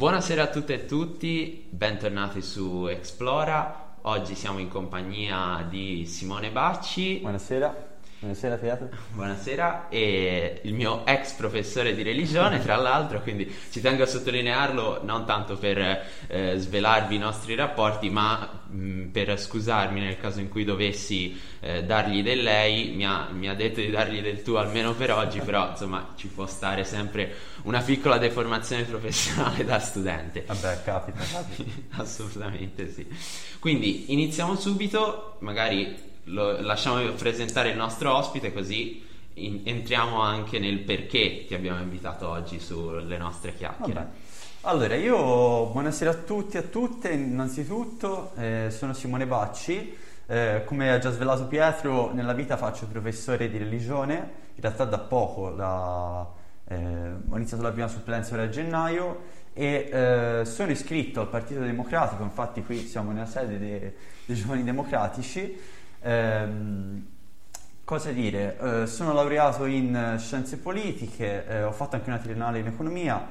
Buonasera a tutte e tutti, bentornati su Explora. Oggi siamo in compagnia di Simone Bacci. Buonasera. Buonasera teatro. Buonasera e il mio ex professore di religione tra l'altro, quindi ci tengo a sottolinearlo non tanto per eh, svelarvi i nostri rapporti ma mh, per scusarmi nel caso in cui dovessi eh, dargli del lei, mi ha, mi ha, detto di dargli del tu almeno per oggi, però insomma ci può stare sempre una piccola deformazione professionale da studente. Vabbè capita, capita. Assolutamente sì. Quindi iniziamo subito, magari lo, lasciamo presentare il nostro ospite così in, entriamo anche nel perché ti abbiamo invitato oggi sulle nostre chiacchiere. Vabbè. Allora, io buonasera a tutti e a tutte, innanzitutto eh, sono Simone Bacci, eh, come ha già svelato Pietro, nella vita faccio professore di religione, in realtà da poco, da, eh, ho iniziato la prima supplenza ora a gennaio e eh, sono iscritto al Partito Democratico, infatti qui siamo nella sede dei, dei Giovani Democratici, Ehm, cosa dire? Eh, sono laureato in scienze politiche, eh, ho fatto anche una triennale in economia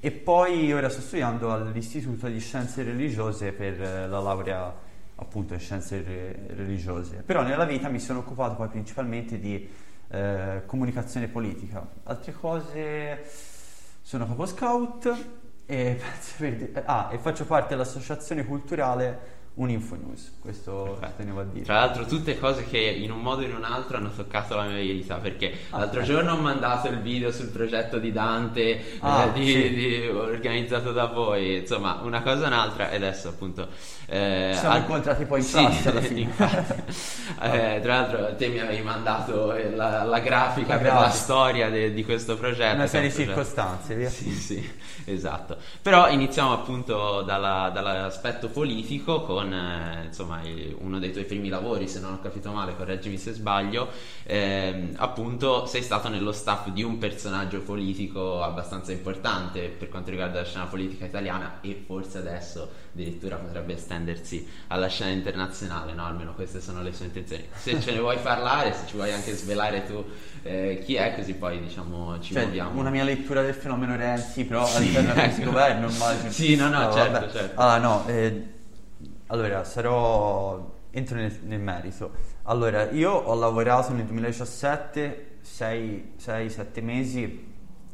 e poi ora sto studiando all'Istituto di Scienze Religiose per eh, la laurea appunto in scienze re- religiose. Però nella vita mi sono occupato poi principalmente di eh, comunicazione politica. Altre cose sono capo scout e, ah, e faccio parte dell'associazione culturale un Infonews, questo Perfetto. tenevo a dire. Tra l'altro tutte cose che in un modo o in un altro hanno toccato la mia vita, perché ah, l'altro ecco. giorno ho mandato il video sul progetto di Dante ah, eh, di, sì. di, organizzato da voi, insomma una cosa e un'altra e adesso appunto... Eh, Ci siamo al... incontrati poi in sì, classe alla fine. eh, tra l'altro te mi avevi mandato eh, la, la grafica la per grafica. la storia de, di questo progetto. Una serie di circostanze, via. Sì, sì, esatto. Però iniziamo appunto dalla, dall'aspetto politico con con eh, insomma, uno dei tuoi primi lavori, se non ho capito male, correggimi se sbaglio, ehm, appunto sei stato nello staff di un personaggio politico abbastanza importante per quanto riguarda la scena politica italiana e forse adesso addirittura potrebbe estendersi alla scena internazionale, no? almeno queste sono le sue intenzioni. Se ce ne vuoi parlare, se ci vuoi anche svelare tu eh, chi è, così poi diciamo ci cioè, muoviamo. Una mia lettura del fenomeno Renzi, però all'interno del ecco. governo immagino. Sì, no, no, no certo, certo. Ah, no, eh, allora, sarò... entro nel, nel merito. Allora, io ho lavorato nel 2017 6-7 mesi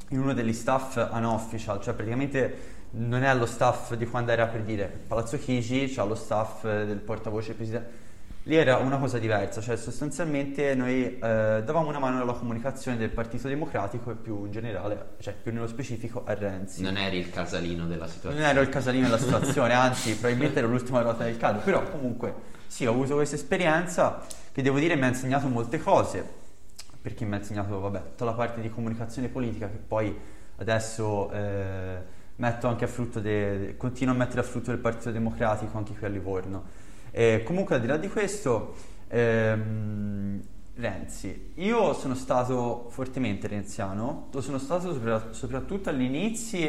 in uno degli staff unofficial, cioè praticamente non è lo staff di quando era per dire Palazzo Chigi, c'ha lo staff del portavoce presidente Lì era una cosa diversa, cioè sostanzialmente noi eh, davamo una mano alla comunicazione del Partito Democratico e più in generale, cioè più nello specifico a Renzi. Non eri il casalino della situazione. Non ero il casalino della situazione, anzi probabilmente ero l'ultima ruota del carro, però comunque sì, ho avuto questa esperienza che devo dire mi ha insegnato molte cose, perché mi ha insegnato, vabbè, tutta la parte di comunicazione politica che poi adesso eh, metto anche a frutto, de, continuo a mettere a frutto del Partito Democratico anche qui a Livorno. Eh, comunque al di là di questo, ehm, Renzi, io sono stato fortemente renziano, lo sono stato sopra, soprattutto all'inizio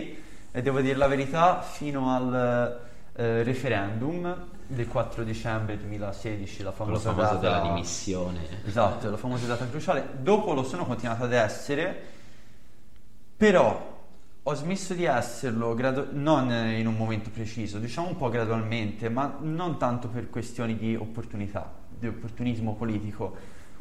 e devo dire la verità fino al eh, referendum del 4 dicembre 2016, la famosa, la famosa data della dimissione. Esatto, la famosa data cruciale. Dopo lo sono continuato ad essere, però ho smesso di esserlo gradu- non in un momento preciso, diciamo un po' gradualmente, ma non tanto per questioni di opportunità, di opportunismo politico,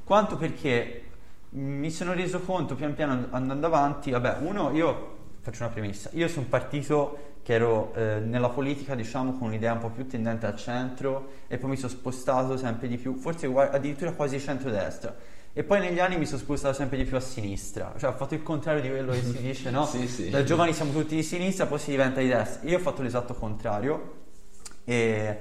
quanto perché mi sono reso conto pian piano andando avanti, vabbè, uno, io faccio una premessa, io sono partito che ero eh, nella politica, diciamo, con un'idea un po' più tendente al centro e poi mi sono spostato sempre di più, forse addirittura quasi centro-destra e poi negli anni mi sono spostato sempre di più a sinistra, cioè ho fatto il contrario di quello che si dice, no? sì, sì. Da giovani siamo tutti di sinistra, poi si diventa di destra. Io ho fatto l'esatto contrario e,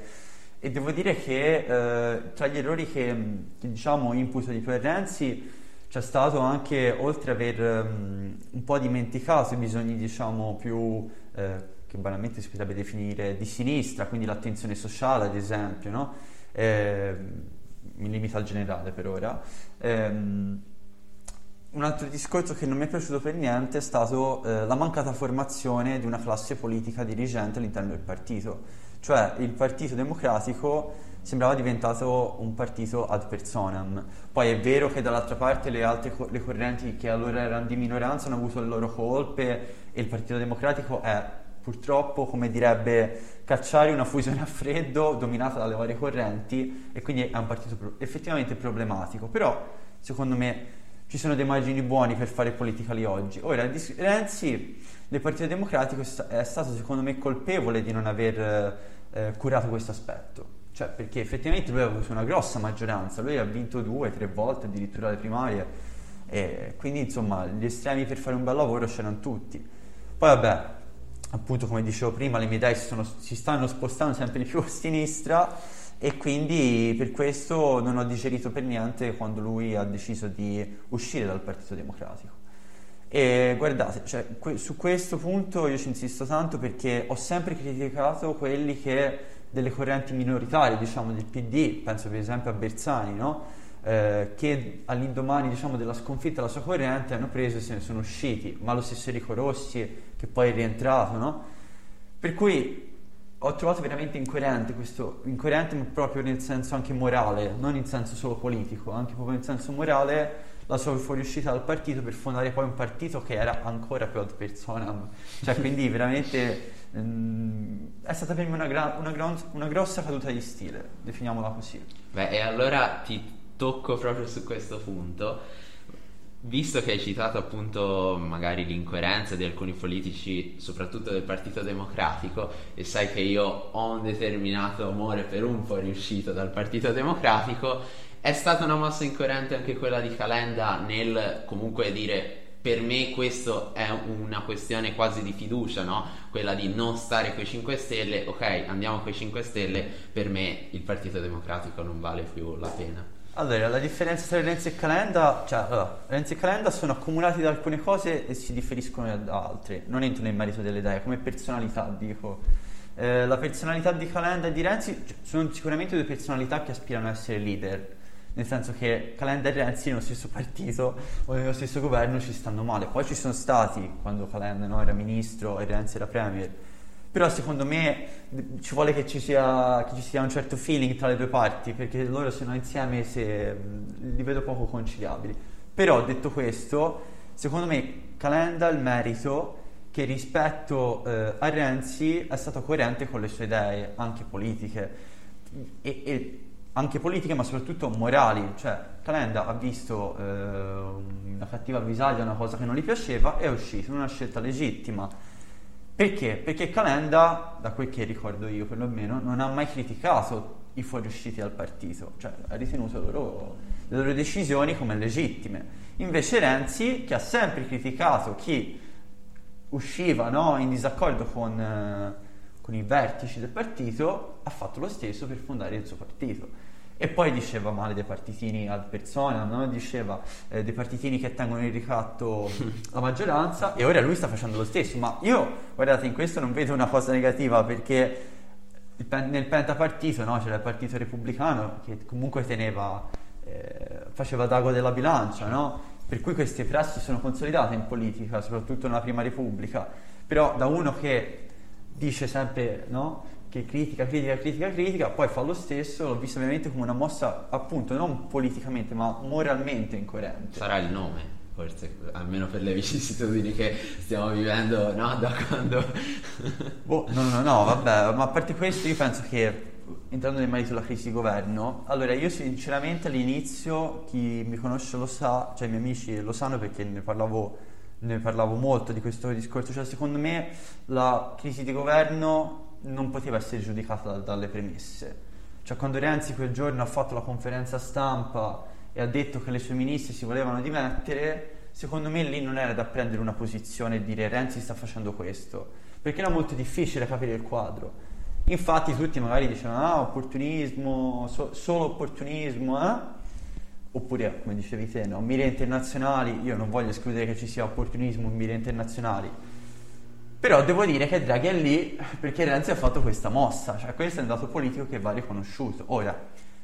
e devo dire che eh, tra gli errori che, che diciamo imputo di più a Renzi c'è stato anche, oltre ad aver um, un po' dimenticato i bisogni, diciamo, più, eh, che banalmente si potrebbe definire di sinistra, quindi l'attenzione sociale, ad esempio, no? Eh, mi limito al generale per ora. Ehm, un altro discorso che non mi è piaciuto per niente è stato eh, la mancata formazione di una classe politica dirigente all'interno del partito. Cioè il Partito Democratico sembrava diventato un partito ad personam. Poi è vero che dall'altra parte le altre co- le correnti che allora erano di minoranza hanno avuto le loro colpe e il Partito Democratico è purtroppo, come direbbe Cacciari, una fusione a freddo dominata dalle varie correnti e quindi è un partito pro- effettivamente problematico. Però, secondo me, ci sono dei margini buoni per fare politica lì oggi. Ora, Renzi del Partito Democratico è stato, secondo me, colpevole di non aver eh, curato questo aspetto. Cioè, perché effettivamente lui ha avuto una grossa maggioranza, lui ha vinto due, tre volte addirittura le primarie, e quindi insomma gli estremi per fare un bel lavoro c'erano tutti. Poi vabbè, appunto come dicevo prima, le mie idee si, sono, si stanno spostando sempre di più a sinistra e quindi per questo non ho digerito per niente quando lui ha deciso di uscire dal Partito Democratico. E guardate, cioè, que- su questo punto io ci insisto tanto perché ho sempre criticato quelli che delle correnti minoritarie, diciamo, del PD, penso per esempio a Bersani, no? eh, che all'indomani diciamo, della sconfitta della sua corrente hanno preso e se ne sono usciti, ma lo stesso Enrico Rossi che poi è rientrato, no? Per cui ho trovato veramente incoerente questo, incoerente proprio nel senso anche morale, non in senso solo politico, anche proprio nel senso morale la sua fuoriuscita dal partito per fondare poi un partito che era ancora più ad personam, cioè quindi veramente mh, è stata per me una, gra- una, gran- una grossa caduta di stile, definiamola così. Beh, e allora ti tocco proprio su questo punto. Visto che hai citato appunto magari l'incoerenza di alcuni politici, soprattutto del Partito Democratico, e sai che io ho un determinato amore per un fuoriuscito dal Partito Democratico, è stata una mossa incoerente anche quella di Calenda nel comunque dire per me questo è una questione quasi di fiducia, no? Quella di non stare con i 5 Stelle, ok, andiamo con i 5 Stelle, per me il Partito Democratico non vale più la pena. Allora, la differenza tra Renzi e Calenda, cioè, allora, Renzi e Calenda sono accumulati da alcune cose e si differiscono da altre. Non entro nel merito delle idee, come personalità dico. Eh, la personalità di Calenda e di Renzi cioè, sono sicuramente due personalità che aspirano a essere leader, nel senso che Calenda e Renzi nello stesso partito o nello stesso governo ci stanno male. Poi ci sono stati, quando Calenda no, era ministro e Renzi era premier, però secondo me ci vuole che ci, sia, che ci, sia, un certo feeling tra le due parti perché loro sono insieme se, li vedo poco conciliabili. Però detto questo secondo me Calenda ha il merito che rispetto eh, a Renzi è stato coerente con le sue idee anche politiche. E, e anche politiche ma soprattutto morali. Cioè Calenda ha visto eh, una cattiva avvisaglia una cosa che non gli piaceva e è uscito. Una scelta legittima perché? Perché Calenda, da quel che ricordo io perlomeno, non ha mai criticato i fuoriusciti dal partito, cioè ha ritenuto loro, le loro decisioni come legittime. Invece Renzi, che ha sempre criticato chi usciva no, in disaccordo con, eh, con i vertici del partito, ha fatto lo stesso per fondare il suo partito. E poi diceva male dei partitini al persona, no? diceva eh, dei partitini che tengono in ricatto la maggioranza e ora lui sta facendo lo stesso. Ma io, guardate, in questo non vedo una cosa negativa perché nel pentapartito no? c'era il partito repubblicano che comunque teneva, eh, faceva d'ago della bilancia, no? per cui queste prassi sono consolidate in politica, soprattutto nella prima repubblica. Però da uno che dice sempre no? Che critica, critica, critica, critica, poi fa lo stesso, l'ho visto ovviamente come una mossa appunto non politicamente ma moralmente incoerente. Sarà il nome, forse, almeno per le vicissitudini che stiamo vivendo, no? Da quando... boh, no, no, no, vabbè, ma a parte questo io penso che entrando nel merito della crisi di governo, allora io sinceramente all'inizio, chi mi conosce lo sa, cioè i miei amici lo sanno perché ne parlavo, ne parlavo molto di questo discorso, cioè secondo me la crisi di governo non poteva essere giudicata da, dalle premesse. Cioè quando Renzi quel giorno ha fatto la conferenza stampa e ha detto che le sue ministre si volevano dimettere, secondo me lì non era da prendere una posizione e dire Renzi sta facendo questo, perché era molto difficile capire il quadro. Infatti tutti magari dicevano ah opportunismo, so, solo opportunismo, eh? oppure come dicevi te, no? mire internazionali, io non voglio escludere che ci sia opportunismo in mire internazionali, però devo dire che Draghi è lì perché Renzi ha fatto questa mossa, cioè questo è un dato politico che va riconosciuto. Ora,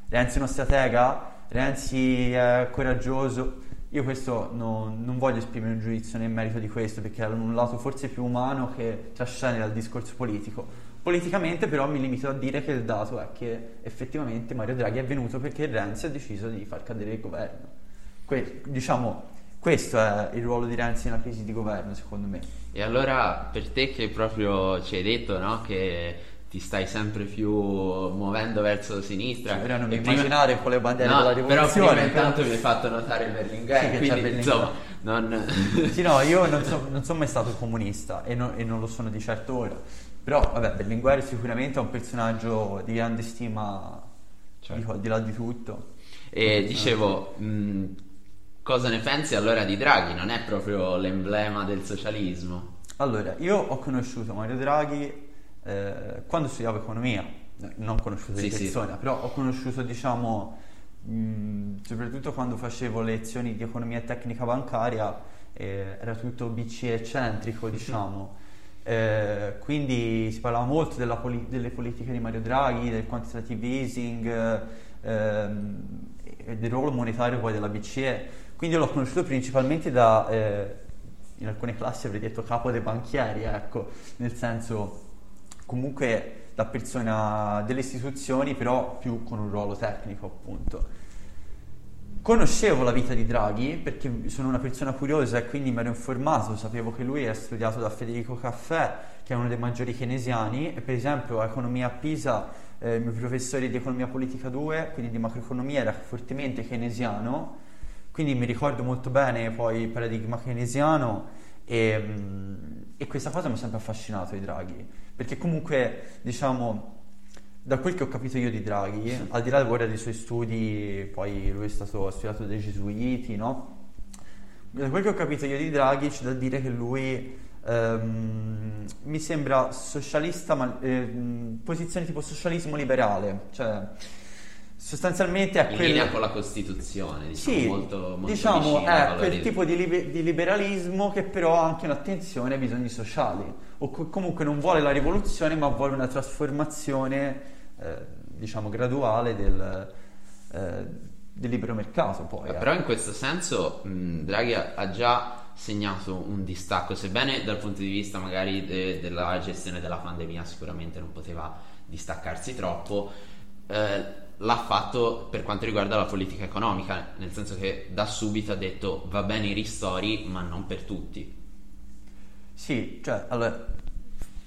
Renzi è uno stratega, Renzi è coraggioso, io questo no, non voglio esprimere un giudizio nel merito di questo perché è un lato forse più umano che trascende dal discorso politico. Politicamente però mi limito a dire che il dato è che effettivamente Mario Draghi è venuto perché Renzi ha deciso di far cadere il governo. Que- diciamo, questo è il ruolo di Renzi nella crisi di governo secondo me. E allora per te che proprio ci hai detto no, che ti stai sempre più muovendo verso sinistra. Cioè, non mi prima... immaginare con le bandiere no, della rivoluzione. Però prima intanto mi hai fatto notare Berlinguer, sì, quindi Berlinguer. insomma... Non... sì, no, io non, so, non sono mai stato comunista e, no, e, non lo sono di certo ora. Però, vabbè, Berlinguer sicuramente è un personaggio di grande stima, certo. dico, al di là di tutto. E dicevo, mh, cosa ne pensi allora di Draghi? Non è proprio l'emblema del socialismo? Allora, io ho conosciuto Mario Draghi eh, quando studiavo economia, non conosciuto di sì, persona, sì. però ho conosciuto, diciamo, mh, soprattutto quando facevo lezioni di economia e tecnica bancaria, eh, era tutto BCE eccentrico, diciamo. Eh, quindi si parlava molto poli- delle politiche di Mario Draghi, del quantitative easing ehm, e del ruolo monetario poi della BCE. Quindi l'ho conosciuto principalmente da, eh, in alcune classi avrei detto capo dei banchieri, ecco, nel senso comunque da persona delle istituzioni, però più con un ruolo tecnico, appunto. Conoscevo la vita di Draghi perché sono una persona curiosa e quindi mi ero informato, sapevo che lui è studiato da Federico Caffè, che è uno dei maggiori keynesiani, e per esempio a Economia a Pisa, eh, il mio professore di Economia Politica 2, quindi di macroeconomia, era fortemente keynesiano, quindi mi ricordo molto bene poi il paradigma keynesiano e, e questa cosa mi ha sempre affascinato di Draghi perché comunque, diciamo, da quel che ho capito io di Draghi, sì. al di là ora dei suoi studi, poi lui è stato ha studiato dai gesuiti, no? Da quel che ho capito io di Draghi c'è da dire che lui ehm, mi sembra socialista, ma eh, posizione tipo socialismo liberale, cioè sostanzialmente è in quel... linea con la Costituzione, diciamo, sì, molto, molto diciamo è quel tipo di, liber- di, liberalismo che però ha anche un'attenzione ai bisogni sociali, o co- comunque non vuole la rivoluzione ma vuole una trasformazione, eh, diciamo, graduale del, eh, del, libero mercato. Poi, eh. Però in questo senso mh, Draghi ha, ha, già segnato un distacco, sebbene dal punto di vista magari de- della gestione della pandemia sicuramente non poteva distaccarsi troppo. L'ha fatto per quanto riguarda la politica economica, nel senso che da subito ha detto va bene i ristori, ma non per tutti. Sì, cioè, allora,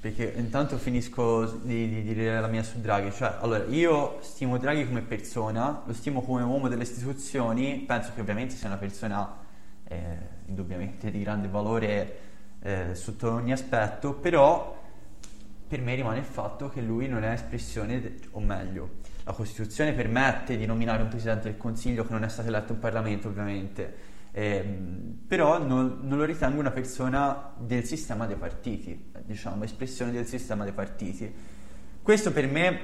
perché intanto finisco di, di, dire la mia su Draghi, cioè, allora, io stimo Draghi come persona, lo stimo come uomo delle istituzioni, penso che ovviamente sia una persona eh, indubbiamente di grande valore eh, sotto ogni aspetto, però per me rimane il fatto che lui non è espressione, de- o meglio, la Costituzione permette di nominare un Presidente del Consiglio che non è stato eletto in Parlamento ovviamente, eh, però non, non, lo ritengo una persona del sistema dei partiti, diciamo, espressione del sistema dei partiti. Questo per me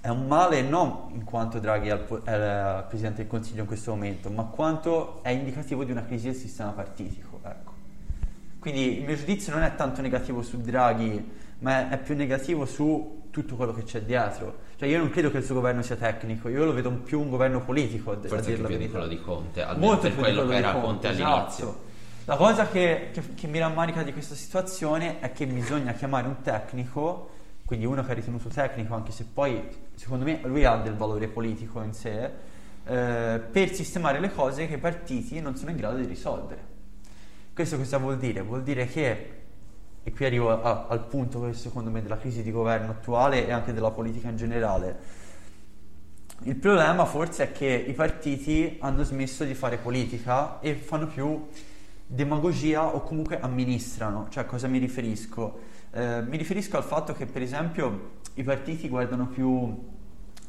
è un male non in quanto Draghi è il, è il Presidente del Consiglio in questo momento, ma quanto è indicativo di una crisi del sistema partitico. Ecco. Quindi il mio giudizio non è tanto negativo su Draghi, ma è più negativo su tutto quello che c'è dietro. Cioè io non credo che il suo governo sia tecnico, io lo vedo più un governo politico. Forse a dire più di quello di Conte, almeno Molto per quello che era Conte, Conte esatto. all'inizio. La cosa che, che, che mi rammarica di questa situazione è che bisogna chiamare un tecnico, quindi uno che è ritenuto tecnico, anche se poi secondo me lui ha del valore politico in sé, eh, per sistemare le cose che i partiti non sono in grado di risolvere. Questo cosa vuol dire? Vuol dire che e qui arrivo a, al punto secondo me della crisi di governo attuale e anche della politica in generale. Il problema forse è che i partiti hanno smesso di fare politica e fanno più demagogia o comunque amministrano. Cioè, a cosa mi riferisco? Eh, mi riferisco al fatto che, per esempio, i partiti guardano più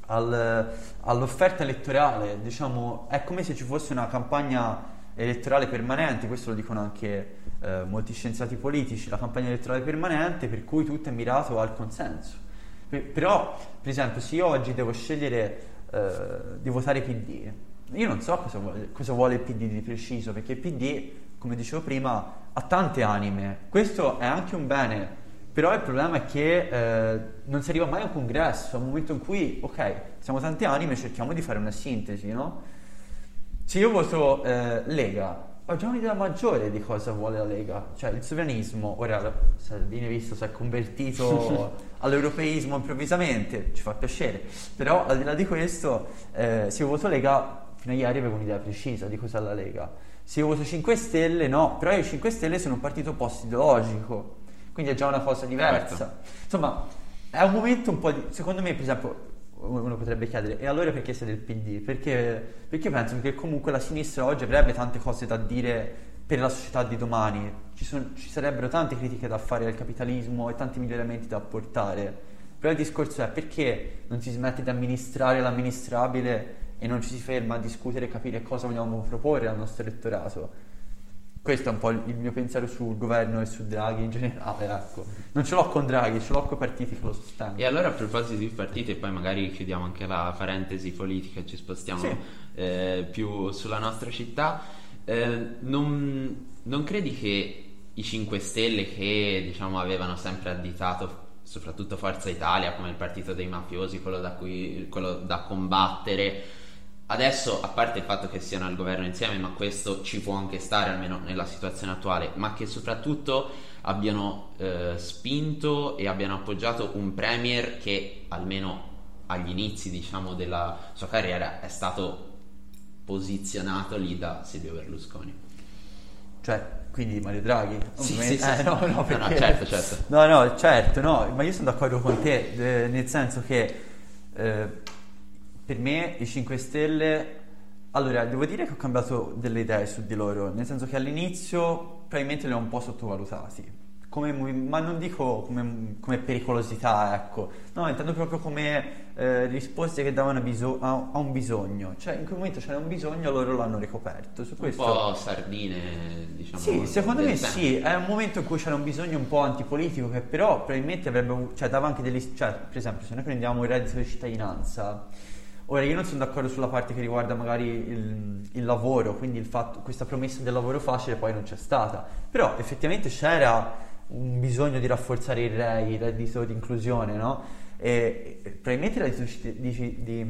al, all'offerta elettorale, diciamo, è come se ci fosse una campagna elettorale permanente, questo lo dicono anche eh, molti scienziati politici, la campagna elettorale permanente per cui tutto è mirato al consenso. Per, però, per esempio, se io oggi devo scegliere eh, di votare PD, io non so cosa vuole, cosa vuole il PD di preciso, perché il PD, come dicevo prima, ha tante anime. Questo è anche un bene, però il problema è che eh, non si arriva mai a un congresso, a un momento in cui, ok, siamo tante anime, cerchiamo di fare una sintesi, no? Se io voto eh, Lega, ho già un'idea maggiore di cosa vuole la Lega, cioè il sovranismo, ora Salvini visto si è convertito all'europeismo improvvisamente, ci fa piacere, però al di là di questo, eh, se io voto Lega, fino a ieri avevo un'idea precisa di cosa è la Lega, se io voto 5 Stelle no, però i 5 Stelle sono un partito post-ideologico, quindi è già una cosa diversa. Certo. Insomma, è un momento un po' di... secondo me per esempio uno potrebbe chiedere, e allora perché sei del PD? Perché, perché penso che comunque la sinistra oggi avrebbe tante cose da dire per la società di domani, ci, sono, ci sarebbero tante critiche da fare al capitalismo e tanti miglioramenti da apportare. Però il discorso è perché non si smette di amministrare l'amministrabile e non ci si ferma a discutere e capire cosa vogliamo proporre al nostro elettorato? Questo è un po' il mio pensiero sul governo e su Draghi in generale, ecco. Non ce l'ho con Draghi, ce l'ho con i partiti che lo sostengono. E allora a proposito di partiti, e poi magari chiudiamo anche la parentesi politica, ci spostiamo sì. eh, più sulla nostra città, eh, non, non credi che i 5 Stelle che diciamo avevano sempre additato soprattutto Forza Italia come il partito dei mafiosi, quello da, cui, quello da combattere, Adesso, a parte il fatto che siano al governo insieme, ma questo ci può anche stare almeno nella situazione attuale, ma che soprattutto abbiano eh, spinto e abbiano appoggiato un premier che almeno agli inizi diciamo, della sua carriera è stato posizionato lì da Silvio Berlusconi. Cioè, quindi Mario Draghi? Sì, sì, sì, eh, no, no, perché... no, certo, certo. No, no, certo, no, ma io sono d'accordo con te, eh, nel senso che eh, per me i 5 Stelle... Allora, devo dire che ho cambiato delle idee su di loro, nel senso che all'inizio probabilmente li ho un po' sottovalutati. Come, ma non dico come, come, pericolosità, ecco, no, intendo proprio come eh, risposte che davano biso- a, a, un bisogno, cioè in quel momento c'era un bisogno, loro l'hanno ricoperto. Su questo... Un po' sardine, diciamo. Sì, secondo me tempo. sì, è un momento in cui c'era un bisogno un po' antipolitico che però probabilmente avrebbe, cioè dava anche degli, cioè per esempio se noi prendiamo il reddito di cittadinanza, Ora io non sono d'accordo sulla parte che riguarda magari il, il lavoro, quindi il fatto, questa promessa del lavoro facile poi non c'è stata, però effettivamente c'era un bisogno di rafforzare il REI, il reddito di inclusione, no? E, e probabilmente il reddito di, di, di,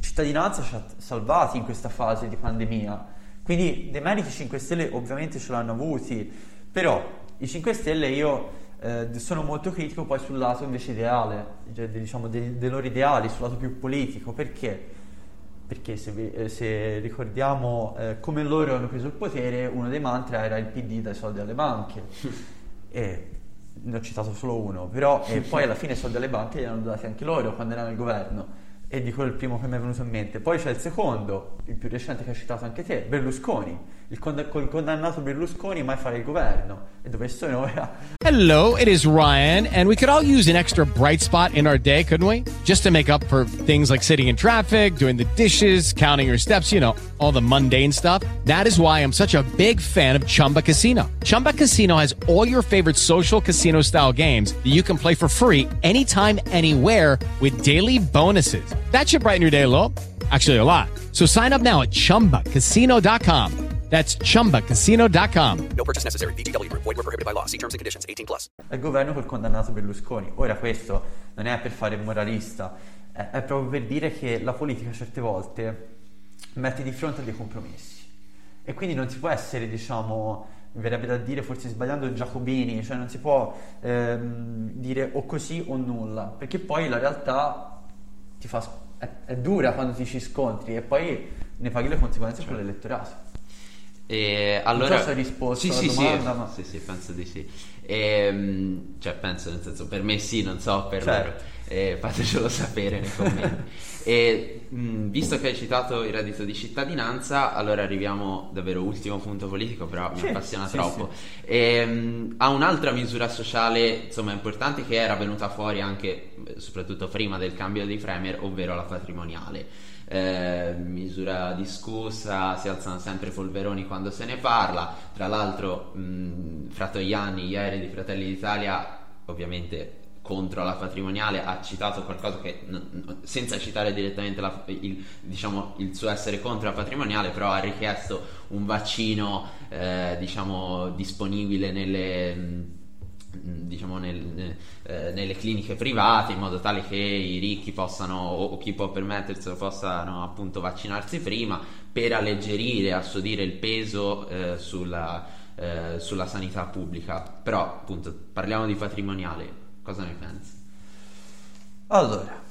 cittadinanza ci ha salvati in questa fase di pandemia, quindi dei meriti 5 Stelle ovviamente ce l'hanno avuti, però i 5 Stelle io eh, sono molto critico poi sul lato invece ideale, cioè, diciamo dei, dei, loro ideali, sul lato più politico, perché? Perché se, vi, eh, se ricordiamo eh, come loro hanno preso il potere, uno dei mantra era il PD dai soldi alle banche. e ne ho citato solo uno, però e poi alla fine i soldi alle banche li hanno dati anche loro quando erano al governo e il primo che mi è venuto in mente. Poi c'è il secondo, il più recente che hai citato anche te, Berlusconi. Il, con- il condannato Berlusconi mai fare il governo. E dove sono ora? Hello, it is Ryan, and we could all use an extra bright spot in our day, couldn't we? Just to make up for things like sitting in traffic, doing the dishes, counting your steps, you know, all the mundane stuff. That is why I'm such a big fan of Chumba Casino. Chumba Casino has all your favorite social casino style games that you can play for free anytime, anywhere with daily bonuses. That should brighten your day a little. Actually, a lot. So sign up now at ChumbaCasino.com. That's ChumbaCasino.com. No purchase necessary. BGW. Void were prohibited by law. See terms and conditions. 18 plus. Il governo col condannato Berlusconi. Ora questo non è per fare moralista, è, è proprio per dire che la politica certe volte mette di fronte a dei compromessi. E quindi non si può essere, diciamo, mi verrebbe da dire, forse sbagliando, giacobini, cioè non si può ehm, dire o così o nulla, perché poi la realtà ti fa, è, è, dura quando ti ci scontri e poi ne paghi le conseguenze certo. con l'elettorato. E allora, non so risposto sì, alla sì, domanda, sì, ma... sì, sì, penso di sì. E, ehm, cioè, penso nel senso, per me sì, non so per certo. loro. E fatecelo sapere nei commenti. e mh, visto che hai citato il reddito di cittadinanza, allora arriviamo davvero ultimo punto politico, però mi sì, appassiona sì, troppo. Sì. E, mh, a un'altra misura sociale, insomma, importante che era venuta fuori anche, soprattutto prima del cambio di Premier, ovvero la patrimoniale. Eh, misura discussa, si alzano sempre polveroni quando se ne parla. Tra l'altro, mh, Fratoianni ieri di Fratelli d'Italia, ovviamente contro la patrimoniale ha citato qualcosa che senza citare direttamente la- il, diciamo, il suo essere contro la patrimoniale però ha richiesto un vaccino eh, diciamo disponibile nelle diciamo nel- eh, nelle cliniche private in modo tale che i ricchi possano o chi può permetterselo possano appunto vaccinarsi prima per alleggerire assodire il peso eh, sulla, eh, sulla sanità pubblica. Però appunto parliamo di patrimoniale cosa ne pensi? Allora,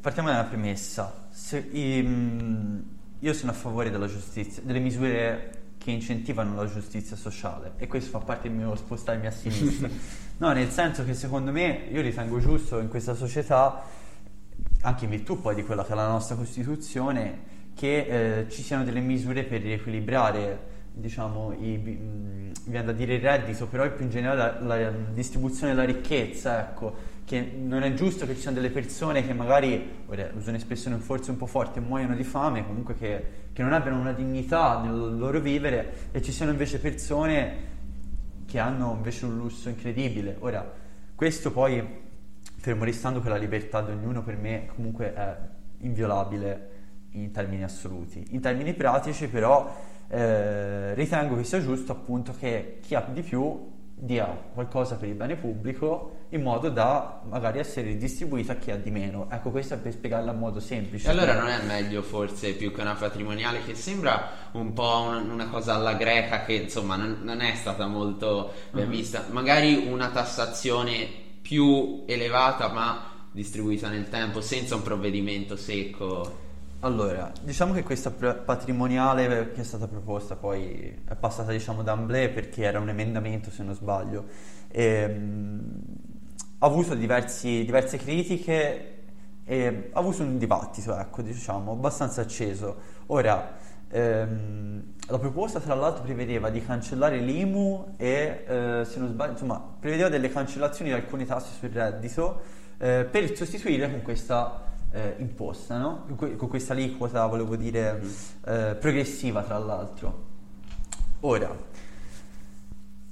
partiamo dalla premessa. Se- mm, io sono a favore della giustizia, delle misure che incentivano la giustizia sociale e questo fa parte del mio spostarmi a sinistra. no, nel senso che secondo me io ritengo giusto in questa società, anche in virtù poi di quella che è la nostra Costituzione, che eh, ci siano delle misure per riequilibrare diciamo, i, mh, viene da dire il reddito, però più in generale la, la distribuzione della ricchezza, ecco, che non è giusto che ci siano delle persone che magari, ora uso un'espressione forse un po' forte, muoiono di fame, comunque che, che non abbiano una dignità nel loro vivere e ci siano invece persone che hanno invece un lusso incredibile. Ora, questo poi, fermo restando che la libertà di ognuno per me comunque è inviolabile in termini assoluti. In termini pratici però eh, ritengo che sia giusto appunto che chi ha di più dia qualcosa per il bene pubblico in modo da magari essere distribuito a chi ha di meno. Ecco, questo è per spiegarla in modo semplice. E allora non è meglio forse più che una patrimoniale che sembra un po' una, una cosa alla greca che insomma non, non è stata molto ben vista, magari una tassazione più elevata ma distribuita nel tempo senza un provvedimento secco. Allora, diciamo che questa patrimoniale che è stata proposta poi è passata diciamo da Amblè perché era un emendamento se non sbaglio. Ehm, ha avuto diversi- diverse critiche e ha avuto un dibattito ecco diciamo abbastanza acceso. Ora ehm, la proposta tra l'altro prevedeva di cancellare l'IMU e eh, se non sbaglio insomma prevedeva delle cancellazioni di alcune tasse sul reddito eh, per sostituire con questa eh, imposta, no? con, que- con questa aliquota, volevo dire, eh, progressiva tra l'altro. Ora,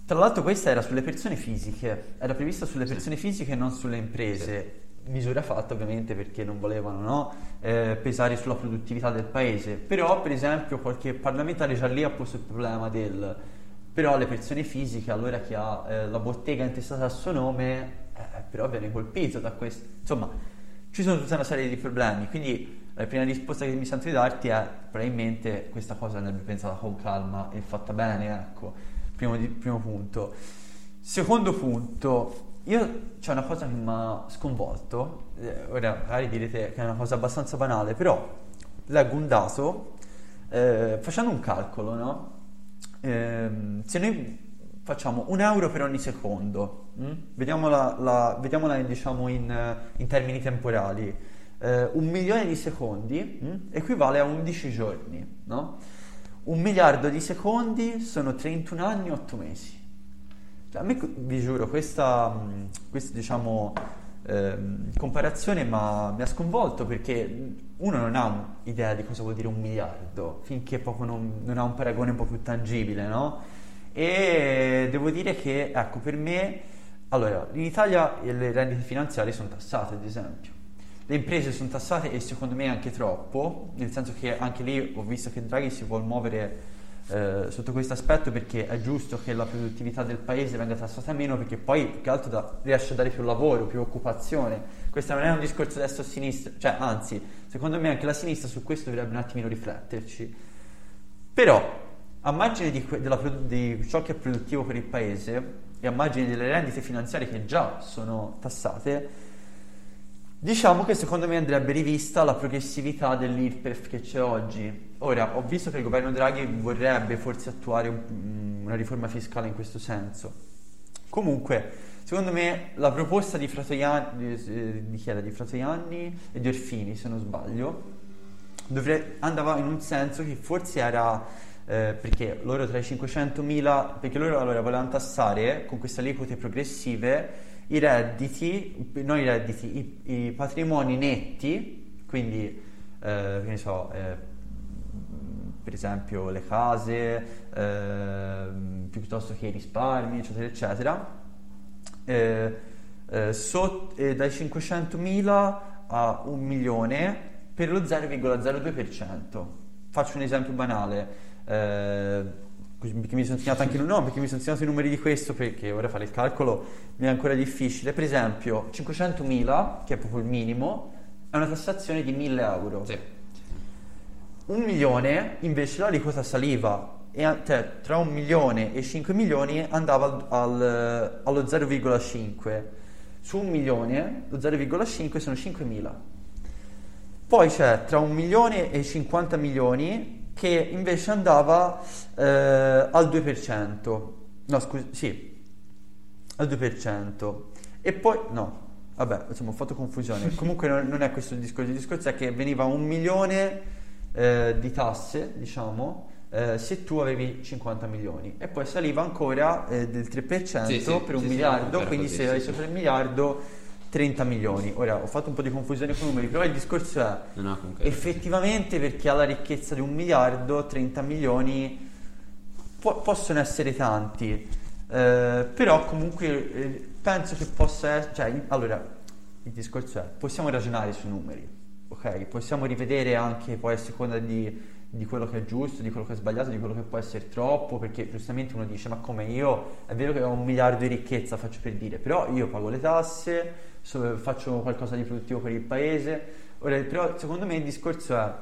tra l'altro questa era sulle persone fisiche, era prevista sulle persone fisiche e non sulle imprese. Misura fatta ovviamente perché non volevano no? eh, pesare sulla produttività del paese. Però, per esempio, qualche parlamentare già lì ha posto il problema del però le persone fisiche, allora chi ha eh, la bottega intestata a suo nome, eh, però viene colpito da questo. Insomma, ci sono tutta una serie di problemi, quindi la prima risposta che mi sento di darti è probabilmente questa cosa andrebbe pensata con calma e fatta bene, ecco, primo, di- primo punto. Secondo punto, io c'è una cosa che mi ha sconvolto, eh, ora magari direte che è una cosa abbastanza banale, però leggo un dato, eh, facendo un calcolo, no? Ehm, se noi facciamo un euro per ogni secondo, mm? vediamola, la- vediamola, diciamo in, eh, in termini temporali, eh, un milione di secondi mm, equivale a 11 giorni, no? Un miliardo di secondi sono 31 anni e 8 mesi. Cioè, a me, vi giuro, questa, mh, questa diciamo, ehm, comparazione mi ha sconvolto perché uno non ha idea di cosa vuol dire un miliardo finché non, non ha un paragone un po' più tangibile, no? E devo dire che, ecco, per me, allora, in Italia le rendite finanziarie sono tassate, ad esempio. Le imprese sono tassate e secondo me anche troppo, nel senso che anche lì ho visto che Draghi si vuole muovere eh, sotto questo aspetto perché è giusto che la produttività del paese venga tassata meno perché poi che altro da- riesce a dare più lavoro, più occupazione. Questo non è un discorso destra o sinistra, cioè anzi, secondo me anche la sinistra su questo dovrebbe un attimino rifletterci. Però, a margine di, della di ciò che è produttivo per il paese e a margine delle rendite finanziarie che già sono tassate, Diciamo che secondo me andrebbe rivista la progressività dell'IRPEF che c'è oggi. Ora, ho visto che il governo Draghi vorrebbe forse attuare un- una riforma fiscale in questo senso. Comunque, secondo me la proposta di Fratoianni, di, di chi era? Di Fratoianni e di Orfini, se non sbaglio, dovre- andava in un senso che forse era eh, perché loro tra i 500.000 perché loro allora volevano tassare con queste aliquote progressive i redditi, non i redditi, i, i patrimoni netti, quindi eh, che ne so, eh, per esempio le case, ehm, piuttosto che i risparmi, eccetera, eccetera, eh, eh, so- eh, dai 500.000 a un milione per lo 0,02%. Faccio un esempio banale, eh, perché mi sono segnato anche no, perché mi sono segnato i numeri di questo perché ora fare il calcolo mi è ancora difficile. Per esempio, 500.000, che è proprio il minimo, è una tassazione di 1000 euro. Sì. Un milione invece l'aliquota saliva e cioè, tra un milione e 5 milioni andava al- al- allo 0,5 su un milione lo 0,5 sono 5.000 poi c'è tra un milione e 50 milioni che invece andava eh, al 2% no scusi sì al 2% e poi no vabbè insomma ho fatto confusione. Comunque non, non è questo il discorso. Il discorso è che veniva un milione eh, di tasse diciamo eh, se tu avevi 50 milioni. E poi saliva ancora eh, del 3% Sì, sì, per un sì, miliardo. quindi così, se sì. sopra il miliardo 30 milioni. Ora ho fatto un po' di confusione con i numeri però il discorso è No, effettivamente per chi ha la ricchezza di un miliardo 30 milioni po- possono essere tanti, eh, però comunque eh, penso che possa essere, cioè, allora, il discorso è, possiamo ragionare sui numeri, ok? Possiamo rivedere anche poi a seconda di, di quello che è giusto, di quello che è sbagliato, di quello che può essere troppo, perché giustamente uno dice, ma come io, è vero che ho un miliardo di ricchezza, faccio per dire, però io pago le tasse, so- faccio qualcosa di produttivo per il paese, ora, però secondo me il discorso è,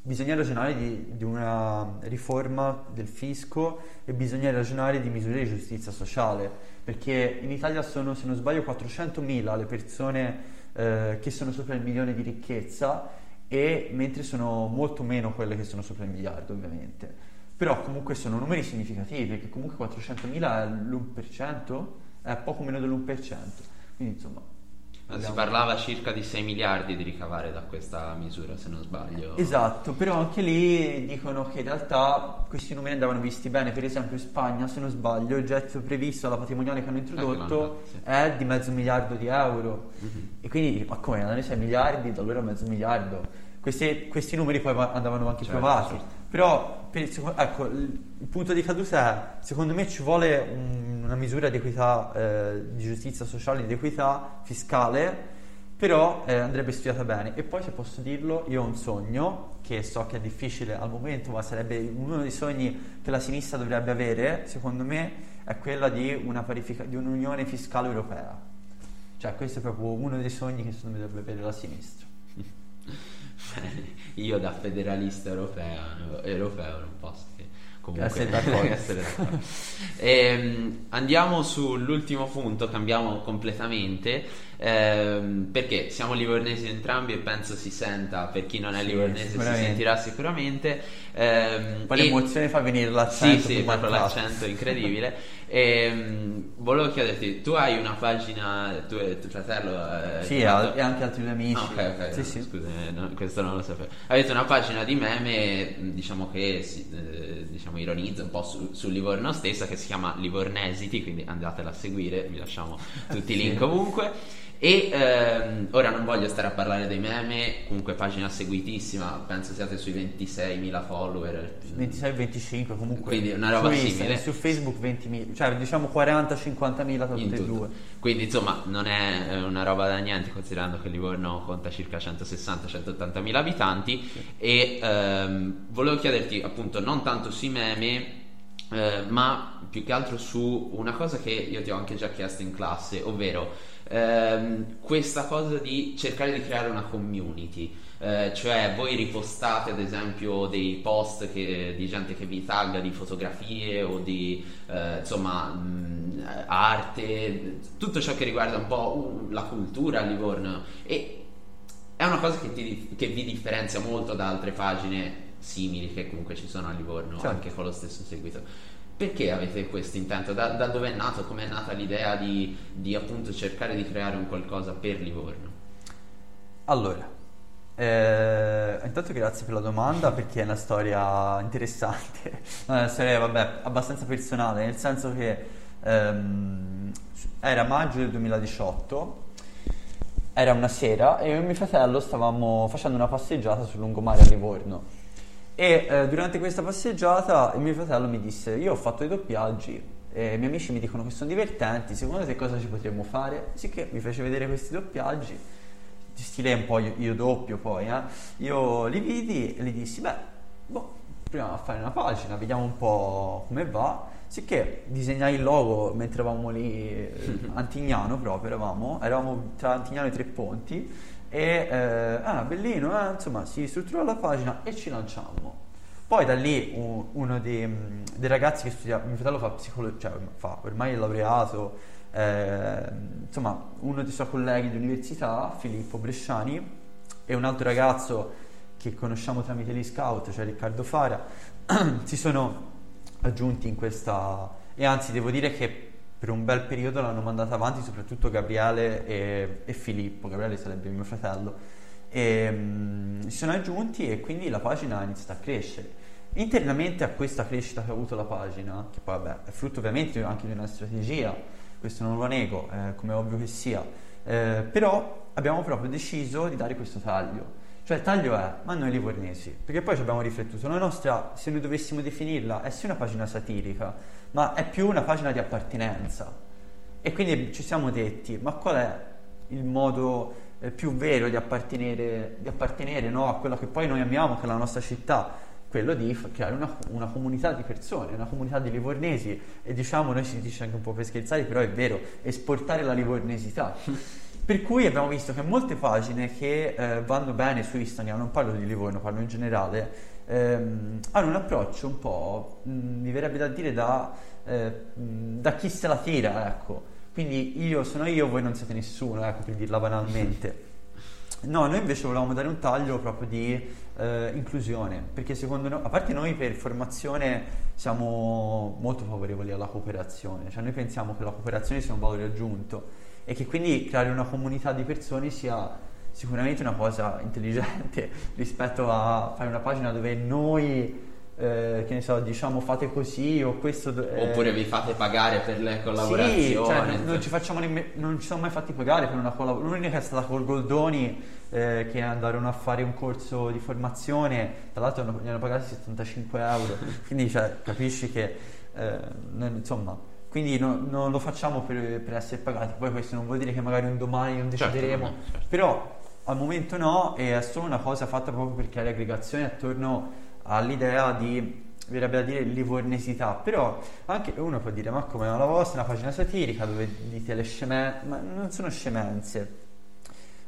bisogna ragionare di, di una riforma del fisco e bisogna ragionare di misure di giustizia sociale, perché in Italia sono, se non sbaglio, 400.000 le persone eh, che sono sopra il milione di ricchezza, e mentre sono molto meno quelle che sono sopra il miliardo, ovviamente. Però comunque sono numeri significativi, perché comunque 400.000 è l'1%, è poco meno dell'1%. Quindi insomma... Si parlava circa di 6 miliardi di ricavare da questa misura, se non sbaglio. Esatto, però anche lì dicono che in realtà questi numeri andavano visti bene, per esempio in Spagna, se non sbaglio, il gettito previsto alla patrimoniale che hanno introdotto fatto, sì. è di mezzo miliardo di euro. E quindi, ma come, erano 6 miliardi, da allora mezzo miliardo. Questi, questi numeri poi va- andavano anche Certo, provati. certo. Però, per il ecco, il, punto di caduta è, secondo me ci vuole un- una misura di equità, eh, di giustizia sociale, di equità fiscale, però eh, andrebbe studiata bene. E poi, se posso dirlo, io ho un sogno, che so che è difficile al momento, ma sarebbe uno dei sogni che la sinistra dovrebbe avere, secondo me, è quella di, una parifica- di un'unione fiscale europea. Cioè, questo è proprio uno dei sogni che secondo me dovrebbe avere la sinistra. Bene, Io da federalista europeo, europeo non posso che comunque Essere d'accordo. essere d'accordo. Ehm, andiamo sull'ultimo punto, cambiamo completamente ehm, perché siamo livornesi entrambi e penso si senta per chi non è Sì, livornese si sentirà sicuramente. Ehm, Poi e- l'emozione fa venire sì, l'accento. sì, più proprio l'accento incredibile. Ehm, volevo chiederti, tu hai una pagina, tu e tuo fratello? eh, Sì, chiamato- e anche altri due amici. Ah, ok, ok, Sì, sì. scusa, eh, no, questo non lo sapevo. Avete una pagina di meme, mh, diciamo che si, eh, diciamo, ironizza un po' su, su Livorno stessa, che si chiama Livornesity, quindi andatela a seguire, vi lasciamo tutti i link ovunque. E ehm, ora non voglio stare a parlare dei meme, comunque pagina seguitissima, penso siate sui 26.000 follower. 26-25 comunque. Quindi una roba su Instagram, simile. Su Facebook 20.000, cioè diciamo 40-50.000 tra tutte e due. Quindi insomma non è eh, una roba da niente considerando che Livorno conta circa 160-180 mila abitanti e ehm, volevo chiederti appunto non tanto sui meme eh, ma più che altro su una cosa che io ti ho anche già chiesto in classe ovvero ehm, questa cosa di cercare di creare una community eh, cioè voi ripostate ad esempio dei post che- di gente che vi tagga di fotografie o di eh, insomma mh, arte, tutto ciò che riguarda un po' la cultura a Livorno e è una cosa che, ti- che vi differenzia molto da altre pagine simili che comunque ci sono a Livorno Certo. anche con lo stesso seguito. Perché avete questo intento? Da, da dove è nato? Come è nata l'idea di, di appunto cercare di creare un qualcosa per Livorno? Allora, eh, intanto grazie per la domanda perché è una storia interessante, una storia vabbè, abbastanza personale, nel senso che ehm, era maggio del 2018, era una sera e io e mio fratello stavamo facendo una passeggiata sul lungomare a Livorno e eh, durante questa passeggiata il mio fratello mi disse io ho fatto i doppiaggi eh, i miei amici mi dicono che sono divertenti, secondo te cosa ci potremmo fare? Sì che mi fece vedere questi doppiaggi, di stile un po' io, io doppio poi, eh. io li vidi e gli dissi, beh, boh, proviamo a fare una pagina, vediamo un po' come va. Sicché disegnai il logo mentre eravamo lì, eh, Antignano proprio eravamo, eravamo tra Antignano e Tre Ponti e eh, ah, bellino, eh, insomma si strutturò la pagina e ci lanciammo. Poi da lì un- uno dei, mm, dei ragazzi che studia, mio fratello fa psicologia, cioè fa, ormai è laureato, eh, insomma uno dei suoi colleghi di università, Filippo Bresciani, e un altro ragazzo che conosciamo tramite gli scout, cioè Riccardo Fara, si sono aggiunti in questa e anzi devo dire che per un bel periodo l'hanno mandata avanti soprattutto Gabriele e, e Filippo, Gabriele sarebbe mio fratello, e, mm, si sono aggiunti e quindi la pagina ha iniziato a crescere. Internamente a questa crescita che ha avuto la pagina, che poi vabbè, è frutto ovviamente anche di una strategia, questo non lo nego, eh, come ovvio che sia, eh, però abbiamo proprio deciso di dare questo taglio. Cioè il taglio è, ma noi livornesi, perché poi ci abbiamo riflettuto, la nostra, se noi dovessimo definirla, è sì una pagina satirica, ma è più una pagina di appartenenza. E quindi ci siamo detti, ma qual è il modo eh, più vero di appartenere, di appartenere no, a quello che poi noi amiamo, che è la nostra città? Quello di creare una, una comunità di persone, una comunità di livornesi e diciamo, noi si dice anche un po' per scherzare, però è vero, esportare la livornesità. Per cui abbiamo visto che molte pagine che eh, vanno bene su Instagram, non parlo di Livorno, parlo in generale, ehm, hanno un approccio un po', mh, mi verrebbe da dire, da, eh, da chi se la tira, ecco. Quindi io sono io, voi non siete nessuno, ecco, per dirla banalmente. No, noi invece volevamo dare un taglio proprio di eh, inclusione, perché secondo noi, a parte noi per formazione siamo molto favorevoli alla cooperazione, cioè noi pensiamo che la cooperazione sia un valore aggiunto e che quindi creare una comunità di persone sia sicuramente una cosa intelligente rispetto a fare una pagina dove noi, eh, che ne so, diciamo fate così o questo... eh, Oppure vi fate pagare per le sì, collaborazioni. cioè, non, non ci facciamo nemme- non ci siamo mai fatti pagare per una collaborazione. L'unica è stata col Goldoni eh, che andarono a fare un corso di formazione, tra l'altro hanno- gli hanno pagati 75 euro, quindi cioè, capisci che eh, insomma. Quindi no- non lo facciamo per, per essere pagati, poi questo non vuol dire che magari un domani non Certo, decideremo, no, certo. però al momento no, è solo una cosa fatta proprio per creare aggregazione attorno all'idea di verrebbe da dire livornesità, però anche uno può dire ma come la vostra è una pagina satirica dove dite le scemenze, ma non sono scemenze.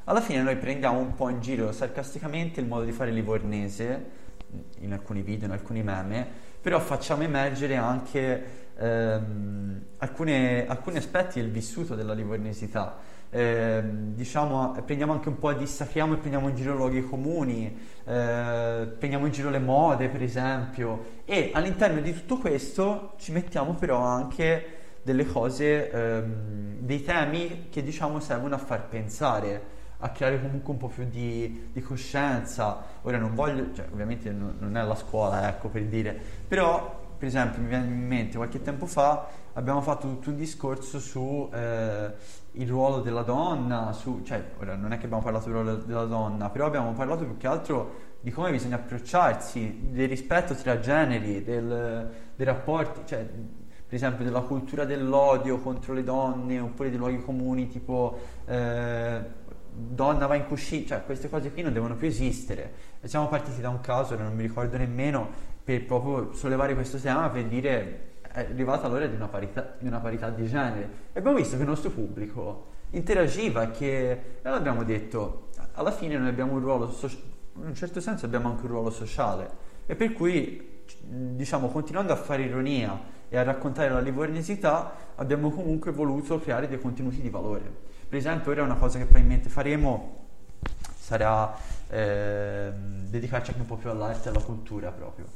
Alla fine noi prendiamo un po' in giro sarcasticamente il modo di fare livornese in alcuni video, in alcuni meme, però facciamo emergere anche ehm, alcune- alcuni aspetti del vissuto della livornesità. Ehm, diciamo, prendiamo anche un po' dissacriamo e prendiamo in giro luoghi comuni, eh, prendiamo in giro le mode, per esempio, e all'interno di tutto questo ci mettiamo però anche delle cose, ehm, dei temi che diciamo servono a far pensare, a creare comunque un po' più di, di coscienza. Ora non voglio, cioè ovviamente non, non è la scuola, ecco per dire, però per esempio mi viene in mente qualche tempo fa abbiamo fatto tutto un discorso su eh, il ruolo della donna, su, cioè ora non è che abbiamo parlato del ruolo della donna, però abbiamo parlato più che altro di come bisogna approcciarsi, del rispetto tra generi, del- dei rapporti, cioè per esempio della cultura dell'odio contro le donne oppure dei luoghi comuni tipo eh, donna va in cucina, cioè queste cose qui non devono più esistere. E siamo partiti da un caso, non mi ricordo nemmeno, per proprio sollevare questo tema per dire è arrivata l'ora di una parità di, una parità di genere. E abbiamo visto che il nostro pubblico interagiva che allora abbiamo detto alla fine noi abbiamo un ruolo soci- in un certo senso abbiamo anche un ruolo sociale e per cui diciamo continuando a fare ironia e a raccontare la livornesità abbiamo comunque voluto creare dei contenuti di valore per esempio ora una cosa che probabilmente faremo sarà ehm, dedicarci anche un po' più all'arte e alla cultura proprio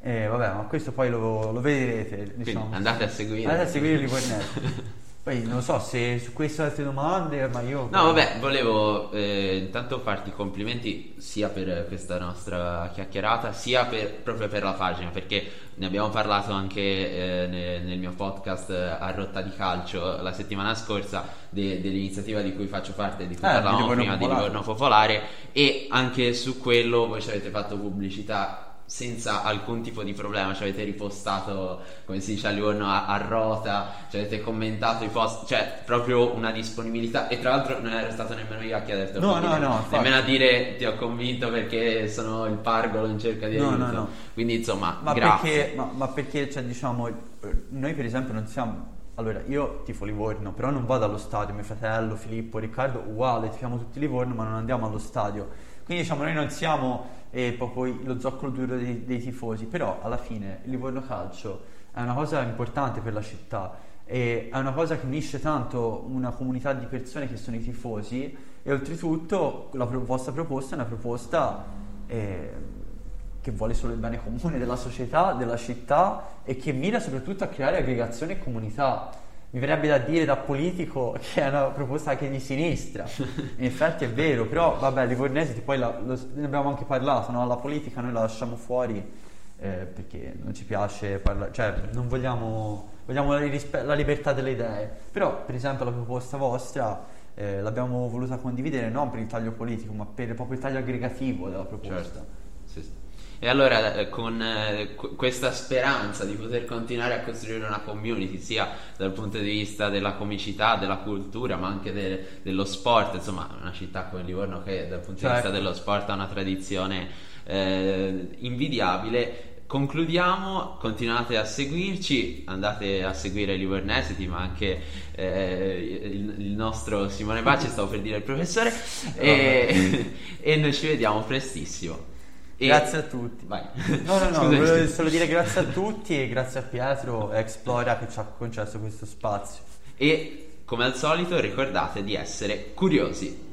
e vabbè ma questo poi lo, lo vedrete diciamo. andate a seguire. andate a seguire Livornese poi non so se su queste altre domande ma io No, vabbè, volevo eh, intanto farti i complimenti sia per questa nostra chiacchierata, sia per- proprio per la pagina, perché ne abbiamo parlato anche eh, ne- nel, mio podcast eh, a Rotta di Calcio la settimana scorsa de- dell'iniziativa di cui faccio parte, di cui Eh, parlavamo prima di. Livorno Popolare, e anche su quello voi ci avete fatto pubblicità senza alcun tipo di problema, ci avete ripostato, come si dice a Livorno, a, a rota, ci avete commentato i post, cioè proprio una disponibilità e tra l'altro non ero stato nemmeno io a chiederti No, no, no, nemmeno a dire ti ho convinto perché sono il pargolo in cerca di No, aiuto. no, no. Quindi insomma, Ma grazie. perché, ma, ma perché, cioè, diciamo, noi per esempio non siamo... Allora, io tifo Livorno, però non vado allo stadio, mio fratello, Filippo, Riccardo, uguale, tifiamo tutti Livorno, ma non andiamo allo stadio. Quindi diciamo, noi non siamo eh, proprio lo zoccolo duro dei, dei tifosi, però alla fine il Livorno Calcio è una cosa importante per la città è una cosa che unisce tanto una comunità di persone che sono i tifosi e oltretutto la vostra proposta è una proposta eh, che vuole solo il bene comune della società, della città e che mira soprattutto a creare aggregazione e comunità. Mi verrebbe da dire da politico che è una proposta anche di sinistra, in effetti è vero, però vabbè, Livornesi poi la- lo- ne abbiamo anche parlato, no? la politica noi la lasciamo fuori eh, perché non ci piace parlare, cioè non vogliamo, vogliamo la, rispe- la libertà delle idee, però per esempio la proposta vostra eh, l'abbiamo voluta condividere non per il taglio politico ma per proprio il taglio aggregativo della proposta. Certo. E allora eh, con eh, qu- questa speranza di poter continuare a costruire una community sia dal punto di vista della comicità, della cultura ma anche de- dello sport, insomma una città come Livorno che dal punto di Certo. vista dello sport ha una tradizione eh, invidiabile. Concludiamo, continuate a seguirci, andate a seguire Livornesity ma anche eh, il, il nostro Simone Bacci, stavo per dire il professore e, e noi ci vediamo prestissimo. E- Grazie a tutti. Vai. No, no, no, Scusa, volevo solo dire grazie a tutti e grazie a Pietro e Explora che ci ha concesso questo spazio. E come al solito ricordate di essere curiosi.